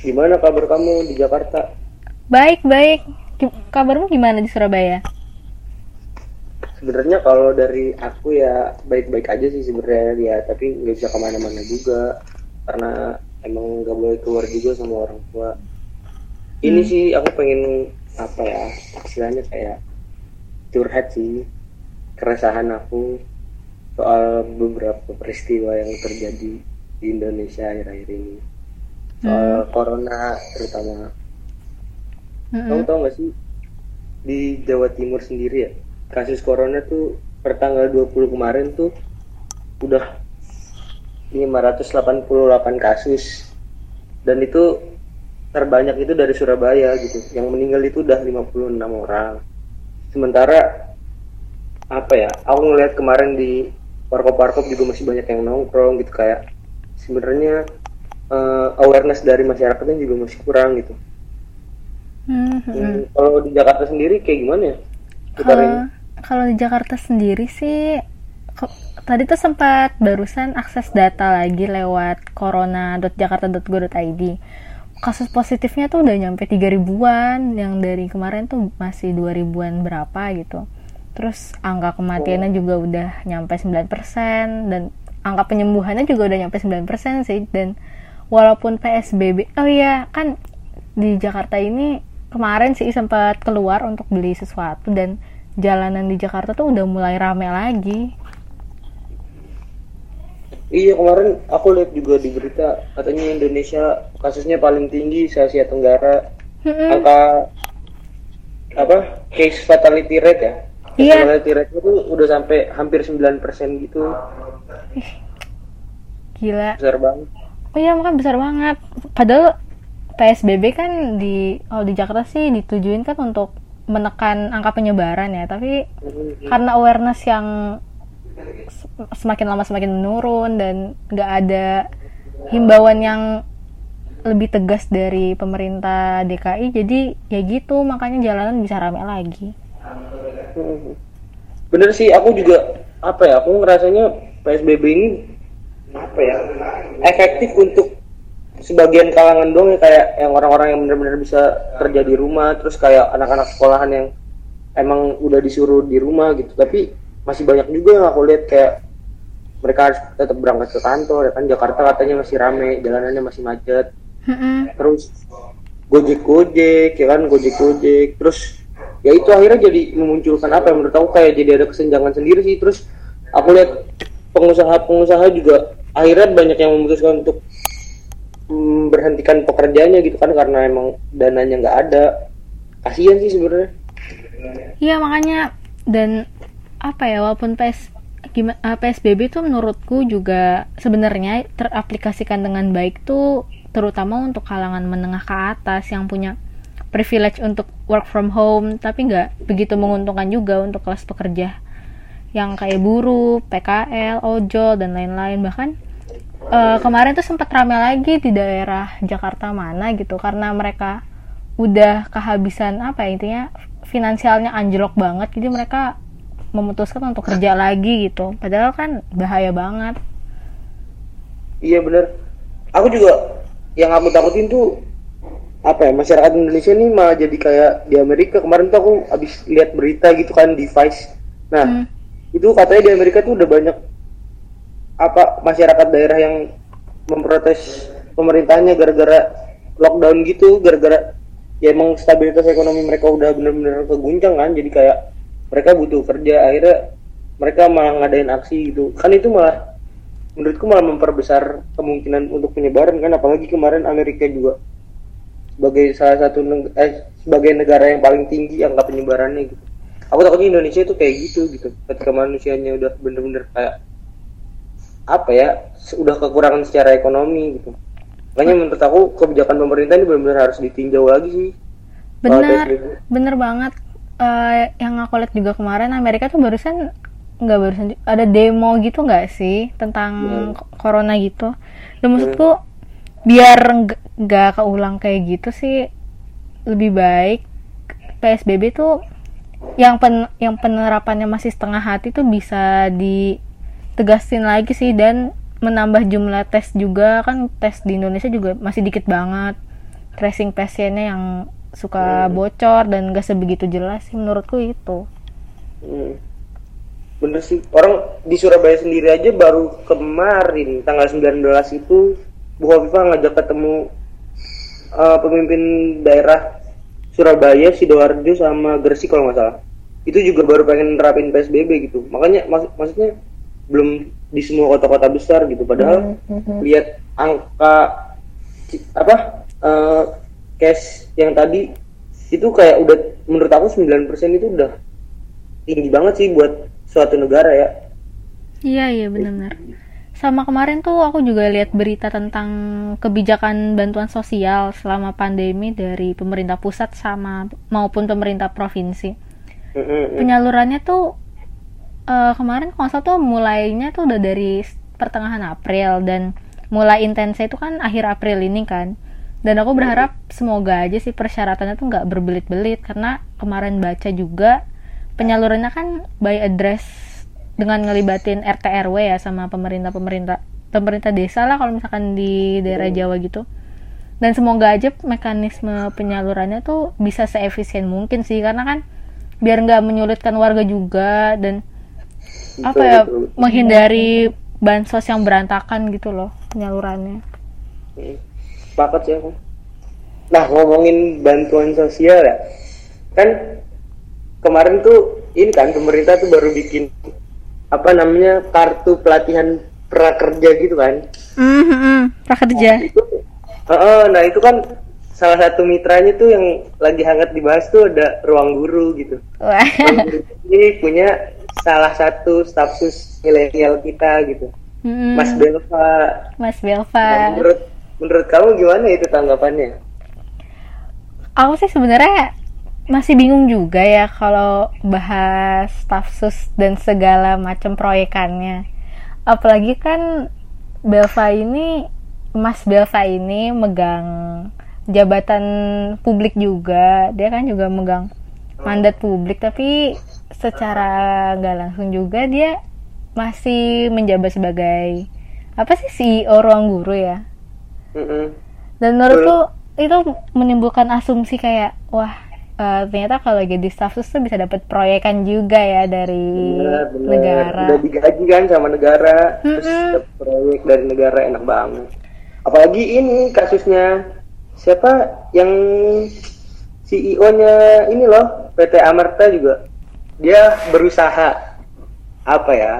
gimana kabar kamu di Jakarta? Baik, baik. Kabarmu gimana di Surabaya? Sebenarnya kalau dari aku ya baik-baik aja sih sebenarnya ya, tapi nggak bisa ke mana-mana juga karena emang nggak boleh keluar juga sama orang tua. Ini sih aku pengen apa ya istilahnya kayak curhat sih keresahan aku soal beberapa peristiwa yang terjadi di Indonesia akhir-akhir ini soal corona terutama. Kamu tahu nggak sih di Jawa Timur sendiri ya kasus corona tuh per tanggal 20 kemarin tuh udah 588 kasus. Dan itu terbanyak itu dari Surabaya gitu. Yang meninggal itu udah 56 orang. Sementara apa ya aku ngeliat kemarin di warkop-warkop juga masih banyak yang nongkrong gitu kayak sebenarnya eh, awareness dari masyarakatnya juga masih kurang gitu Hmm, hmm. Hmm, kalau di Jakarta sendiri kayak gimana ya? Kalau di Jakarta sendiri sih tadi tuh sempat barusan akses data lagi lewat corona.jakarta.go.id. Kasus positifnya tuh udah nyampe 3 ribuan, yang dari kemarin tuh masih 2 ribuan berapa gitu. Terus angka kematiannya juga udah nyampe 9% dan angka penyembuhannya juga udah nyampe 9% sih dan walaupun PSBB oh iya kan di Jakarta ini kemarin sih sempat keluar untuk beli sesuatu dan jalanan di Jakarta tuh udah mulai rame lagi. Iya kemarin aku lihat juga di berita katanya Indonesia kasusnya paling tinggi se Asia Tenggara. Angka apa case fatality rate ya? Case Iya. Fatality rate itu udah sampai hampir 9% gitu. Gila. Besar banget. Oh iya makan besar banget. Padahal PSBB kan di kalau di Jakarta sih ditujuin kan untuk menekan angka penyebaran ya, tapi karena awareness yang semakin lama semakin menurun dan nggak ada himbauan yang lebih tegas dari pemerintah DKI jadi ya gitu makanya jalanan bisa rame lagi. Bener sih aku juga apa ya aku ngerasanya PSBB ini apa ya efektif untuk sebagian kalangan dong ya kayak yang orang-orang yang benar-benar bisa kerja di rumah terus kayak anak-anak sekolahan yang emang udah disuruh di rumah gitu. Tapi masih banyak juga yang aku lihat kayak mereka harus tetap berangkat ke kantor ya kan? Jakarta katanya masih rame jalanannya masih macet. Terus gojek gojek ya kan? Gojek gojek terus ya itu akhirnya jadi memunculkan apa? Yang menurut aku kayak jadi ada kesenjangan sendiri sih. Terus aku lihat pengusaha-pengusaha juga akhirnya banyak yang memutuskan untuk mm, berhentikan pekerjaannya gitu kan karena emang dananya nggak ada. Kasihan sih sebenarnya. Iya makanya dan apa ya walaupun PS gima- eh, PSBB tuh menurutku juga sebenarnya teraplikasikan dengan baik tuh terutama untuk kalangan menengah ke atas yang punya privilege untuk work from home tapi nggak begitu menguntungkan juga untuk kelas pekerja yang kayak buruh, PKL, ojol dan lain-lain. Bahkan eh, kemarin tuh sempat rame lagi di daerah Jakarta mana gitu karena mereka udah kehabisan apa ya intinya finansialnya anjlok banget jadi mereka memutuskan untuk kerja lagi gitu. Padahal kan bahaya banget. Iya bener. Aku juga yang aku takutin tuh apa ya masyarakat Indonesia ini malah jadi kayak di Amerika. Kemarin tuh aku habis lihat berita gitu kan di Vice nah Hmm. Itu katanya di Amerika tuh udah banyak apa masyarakat daerah yang memprotes pemerintahnya gara-gara lockdown gitu gara-gara ya emang stabilitas ekonomi mereka udah bener-bener keguncang kan jadi kayak mereka butuh kerja akhirnya mereka malah ngadain aksi gitu. Kan itu malah menurutku malah memperbesar kemungkinan untuk penyebaran kan apalagi kemarin Amerika juga sebagai salah satu eh, sebagai negara yang paling tinggi angka penyebarannya gitu aku takutnya Indonesia itu kayak gitu gitu. Ketika manusianya udah bener-bener kayak apa ya udah kekurangan secara ekonomi gitu. Makanya menurut aku kebijakan pemerintah ini benar-benar harus ditinjau lagi sih. Soal bener banget. Eh, yang aku lihat juga kemarin Amerika tuh barusan nggak barusan ada demo gitu nggak sih tentang Hmm. corona gitu? Dan maksudku biar nggak- nggak keulang kayak gitu sih lebih baik PSBB tuh yang pen yang penerapannya masih setengah hati tuh bisa ditegasin lagi sih dan menambah jumlah tes juga. Kan tes di Indonesia juga masih dikit banget. Tracing pasiennya yang suka bocor dan gak sebegitu jelas sih menurutku itu. Hmm. Bener sih, orang di Surabaya sendiri aja baru kemarin tanggal 19 itu Bu Hovifah ngajak ketemu eh, pemimpin daerah Surabaya, Sidoarjo sama Gresik kalau nggak salah. Itu juga baru pengen nerapin PSBB gitu. Makanya mak- maksudnya belum di semua kota-kota besar gitu. Padahal lihat angka apa eh, case yang tadi itu kayak udah menurut aku 9% itu udah tinggi banget sih buat suatu negara ya. Iya iya benar-benar. Sama kemarin tuh aku juga lihat berita tentang kebijakan bantuan sosial selama pandemi dari pemerintah pusat sama maupun pemerintah provinsi. Penyalurannya tuh eh, kemarin salah tuh mulainya tuh udah dari pertengahan April dan mulai intensnya itu kan akhir April ini kan. Dan aku berharap semoga aja sih persyaratannya tuh nggak berbelit-belit karena kemarin baca juga penyalurannya kan by address dengan ngelibatin RT RW ya sama pemerintah pemerintah pemerintah desa lah kalau misalkan di daerah Jawa gitu dan semoga aja mekanisme penyalurannya tuh bisa seefisien mungkin sih karena kan biar nggak menyulitkan warga juga dan apa Betul, ya betul, betul. menghindari bansos yang berantakan gitu loh penyalurannya Mm. Sepakat sih aku. Nah ngomongin bantuan sosial ya, kan kemarin tuh ini kan pemerintah tuh baru bikin apa namanya kartu pelatihan prakerja gitu kan. prakerja Itu, Heeh, nah itu kan salah satu mitranya tuh yang lagi hangat dibahas tuh ada ruang guru gitu. wah Ruang guru ini punya salah satu stafsus milenial kita gitu, Mm-mm. Mas Belva. Mas Nah, Belva menurut menurut kamu gimana itu tanggapannya? aku sih sebenarnya masih bingung juga ya kalau bahas stafsus dan segala macam proyekannya. Apalagi kan Belva ini, Mas Belva ini megang jabatan publik juga. Dia kan juga megang mandat publik, tapi secara nggak langsung juga dia masih menjabat sebagai apa sih CEO ruang guru ya. Mm-mm. Dan menurutku itu menimbulkan asumsi kayak wah eh, ternyata kalau jadi staff sus tuh bisa dapat proyekan juga ya dari Benar, benar. negara. Udah digaji kan sama negara, terus Mm-mm. dapet proyek dari negara enak banget. Apalagi ini kasusnya siapa yang CEO-nya ini loh PT Amerta juga dia berusaha apa ya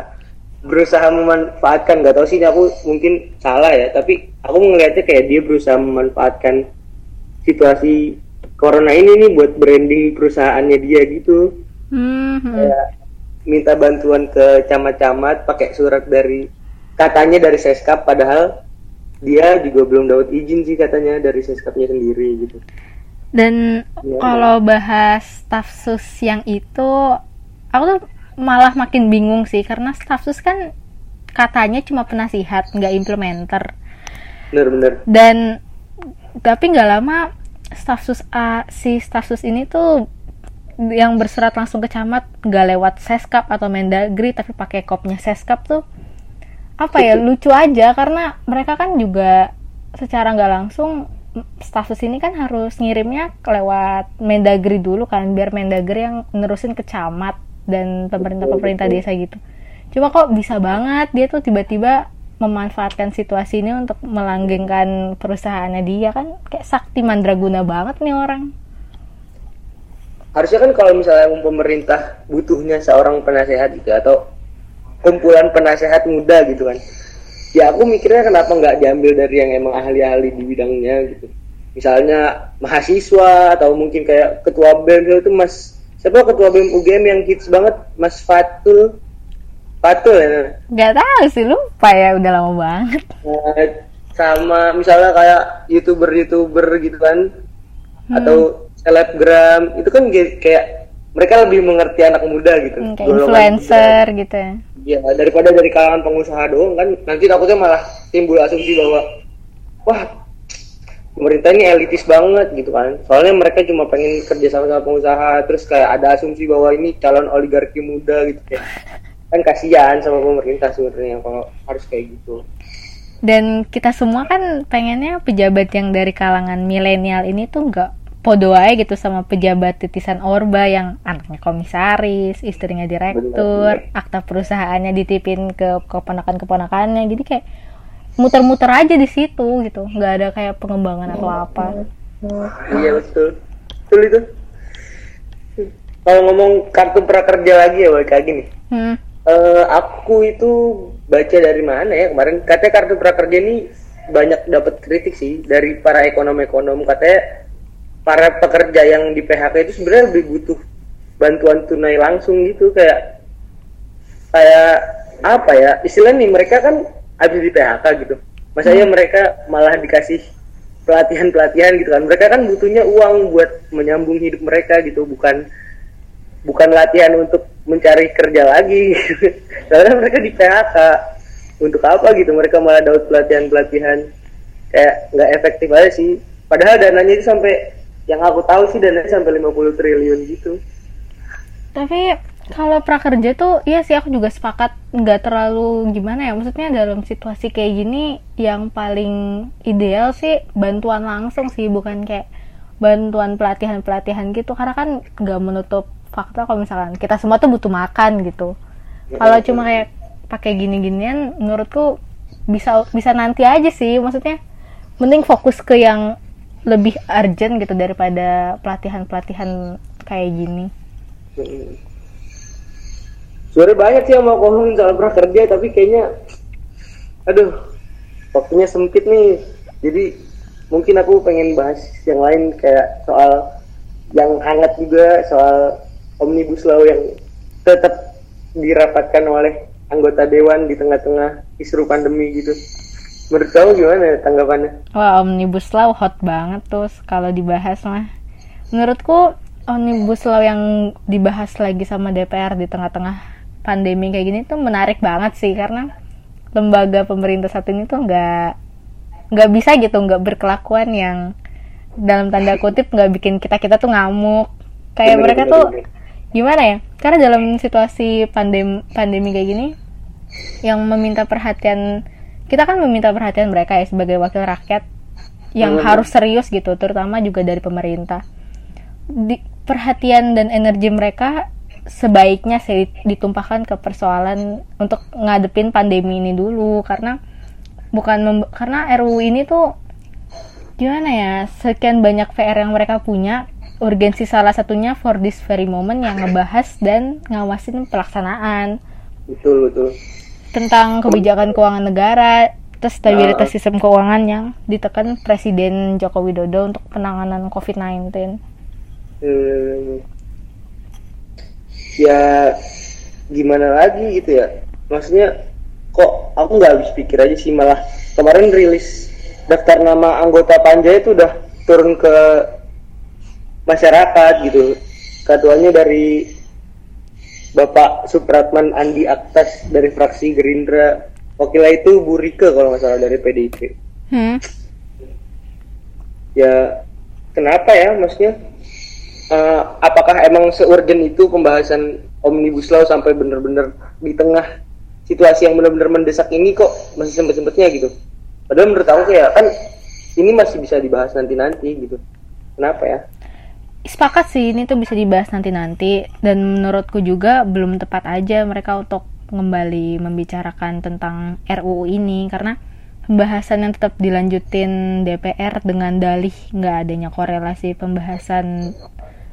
berusaha memanfaatkan nggak tahu sih ini aku mungkin salah ya tapi aku ngelihatnya kayak dia berusaha memanfaatkan situasi corona ini nih buat branding perusahaannya dia gitu Hmm, kayak minta bantuan ke camat-camat pakai surat dari katanya dari seskap padahal dia juga belum dapat izin sih katanya dari seskapnya sendiri gitu Dan Iya. kalau bahas staff sus yang itu, aku tuh malah makin bingung sih karena staff sus kan katanya cuma penasihat, nggak implementer. bener-bener dan tapi nggak lama staff sus A, si staff sus ini tuh yang berserat langsung ke camat nggak lewat seskap atau mendagri tapi pakai kopnya seskap tuh apa ya lucu aja karena mereka kan juga secara nggak langsung staff sus ini kan harus ngirimnya lewat mendagri dulu kan biar mendagri yang nerusin ke camat dan pemerintah pemerintah desa gitu. Cuma kok bisa banget dia tuh tiba-tiba memanfaatkan situasi ini untuk melanggengkan perusahaannya dia kan? Kayak sakti mandraguna banget nih orang. Harusnya kan kalau misalnya pemerintah butuhnya seorang penasehat gitu atau kumpulan penasehat muda gitu kan. Ya aku mikirnya kenapa nggak diambil dari yang emang ahli-ahli di bidangnya gitu. Misalnya mahasiswa atau mungkin kayak ketua BEM itu mas siapa ketua BEM UGM yang hits banget? Mas Fatul Fatul ya nggak tahu sih lupa ya udah lama banget. Nah, sama misalnya kayak youtuber-youtuber gitu kan atau selebgram itu kan kayak mereka lebih mengerti anak muda gitu Hmm, kayak influencer gitu ya. Ya daripada dari kalangan pengusaha doang kan nanti takutnya malah timbul asumsi bahwa wah pemerintah ini elitis banget gitu kan. Soalnya mereka cuma pengen kerja sama sama pengusaha terus kayak ada asumsi bahwa ini calon oligarki muda gitu. kayak kan kasihan sama pemerintah sebenarnya kalau harus kayak gitu dan kita semua kan pengennya pejabat yang dari kalangan milenial ini tuh nggak podo aja gitu sama pejabat titisan Orba yang anaknya komisaris, istrinya direktur, akta perusahaannya ditipin ke keponakan-keponakannya. Jadi kayak muter-muter aja di situ gitu, nggak ada kayak pengembangan atau apa. Iya betul, betul itu. Kalau ngomong kartu prakerja lagi ya balik lagi nih. Hmm. Eh, aku itu baca dari mana ya? Kemarin katanya kartu prakerja ini banyak dapat kritik sih dari para ekonom-ekonom. Katanya para pekerja yang di PHK itu sebenarnya lebih butuh bantuan tunai langsung gitu. Kayak kayak apa ya? Istilahnya nih mereka kan habis di PHK gitu. Masanya mereka malah dikasih pelatihan pelatihan gitu kan. Mereka kan butuhnya uang buat menyambung hidup mereka gitu. Bukan bukan latihan untuk mencari kerja lagi. Karena mereka di PHK untuk apa gitu? Mereka malah dapat pelatihan pelatihan kayak nggak efektif aja sih. Padahal dananya itu sampai yang aku tahu sih dananya sampai 50 triliun gitu. Tapi kalau prakerja tuh iya sih aku juga sepakat. Nggak terlalu gimana ya. Maksudnya dalam situasi kayak gini yang paling ideal sih bantuan langsung sih. Bukan kayak bantuan pelatihan-pelatihan gitu. Karena kan nggak menutup fakta kalau misalkan kita semua tuh butuh makan gitu. Kalau cuma kayak pakai gini-ginian menurutku bisa bisa nanti aja sih maksudnya mending fokus ke yang lebih urgent gitu daripada pelatihan-pelatihan kayak gini. Hmm. Sebenarnya banyak sih yang mau ngomongin soal prakerja tapi kayaknya aduh waktunya sempit nih jadi mungkin aku pengen bahas yang lain kayak soal yang hangat juga soal omnibus law yang tetap dirapatkan oleh anggota dewan di tengah-tengah isu pandemi gitu menurut kamu gimana tanggapannya Wah, Omnibus Law hot banget tuh kalau dibahas mah. Menurutku Omnibus Law yang dibahas lagi sama DPR di tengah-tengah pandemi kayak gini tuh menarik banget sih karena lembaga pemerintah satu ini tuh nggak nggak bisa gitu nggak berkelakuan yang dalam tanda kutip nggak bikin kita kita tuh ngamuk kayak Bener, mereka bener, tuh bener. Gimana ya? Karena dalam situasi pandem pandemi kayak gini yang meminta perhatian kita kan meminta perhatian mereka ya sebagai wakil rakyat yang Hmm. harus serius gitu terutama juga dari pemerintah. Di, perhatian dan energi mereka sebaiknya sih ditumpahkan ke persoalan untuk ngadepin pandemi ini dulu. Karena bukan karena RUU ini tuh gimana ya sekian banyak PR yang mereka punya urgensi salah satunya for this very moment yang ngebahas dan ngawasin pelaksanaan. Betul betul. Tentang kebijakan keuangan negara terus stabilitas sistem keuangan yang ditekan Presiden Joko Widodo untuk penanganan COVID-19 Hmm, ya gimana lagi gitu ya? Maksudnya kok aku nggak habis pikir aja sih malah kemarin rilis daftar nama anggota panja itu udah turun ke masyarakat gitu. Ketuanya dari Bapak Supratman Andi Aktas dari fraksi Gerindra. Wakilnya itu Bu Rike kalau nggak salah dari PDIP hmm. ya kenapa ya maksudnya? Eh, apakah emang seurgent itu pembahasan omnibus law sampai bener-bener di tengah situasi yang bener-bener mendesak ini kok masih sempet-sempetnya gitu? Padahal menurut aku kayak kan ini masih bisa dibahas nanti-nanti gitu. Kenapa ya sepakat sih ini tuh bisa dibahas nanti-nanti. Dan menurutku juga belum tepat aja mereka untuk kembali membicarakan tentang RUU ini. Karena pembahasan yang tetap dilanjutin DPR dengan dalih nggak adanya korelasi pembahasan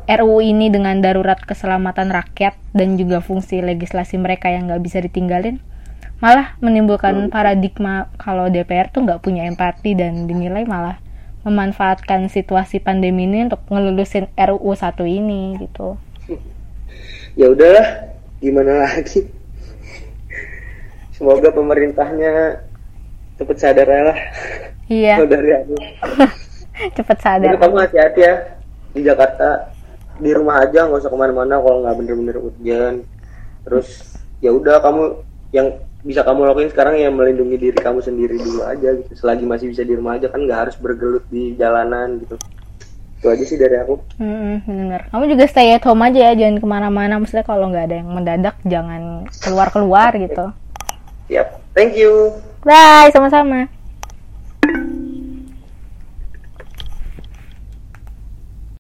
RUU ini dengan darurat keselamatan rakyat dan juga fungsi legislasi mereka yang nggak bisa ditinggalin malah menimbulkan paradigma kalau DPR tuh nggak punya empati dan dinilai malah memanfaatkan situasi pandemi ini untuk ngelulusin RUU satu ini gitu. ya udahlah gimana lagi semoga pemerintahnya cepet sadar lah Iya, dari aku cepet sadar. Jadi kamu hati-hati ya di Jakarta di rumah aja nggak usah ke mana-mana kalau nggak bener-bener hujan. Terus ya udah kamu yang bisa kamu lakuin sekarang ya melindungi diri kamu sendiri dulu aja gitu. Selagi masih bisa di rumah aja kan nggak harus bergelut di jalanan gitu. Itu aja sih dari aku. Hmm, bener. Kamu juga stay at home aja ya, jangan ke mana-mana. Maksudnya kalau nggak ada yang mendadak, jangan keluar-keluar gitu. Siap. Thank you. Bye, sama-sama.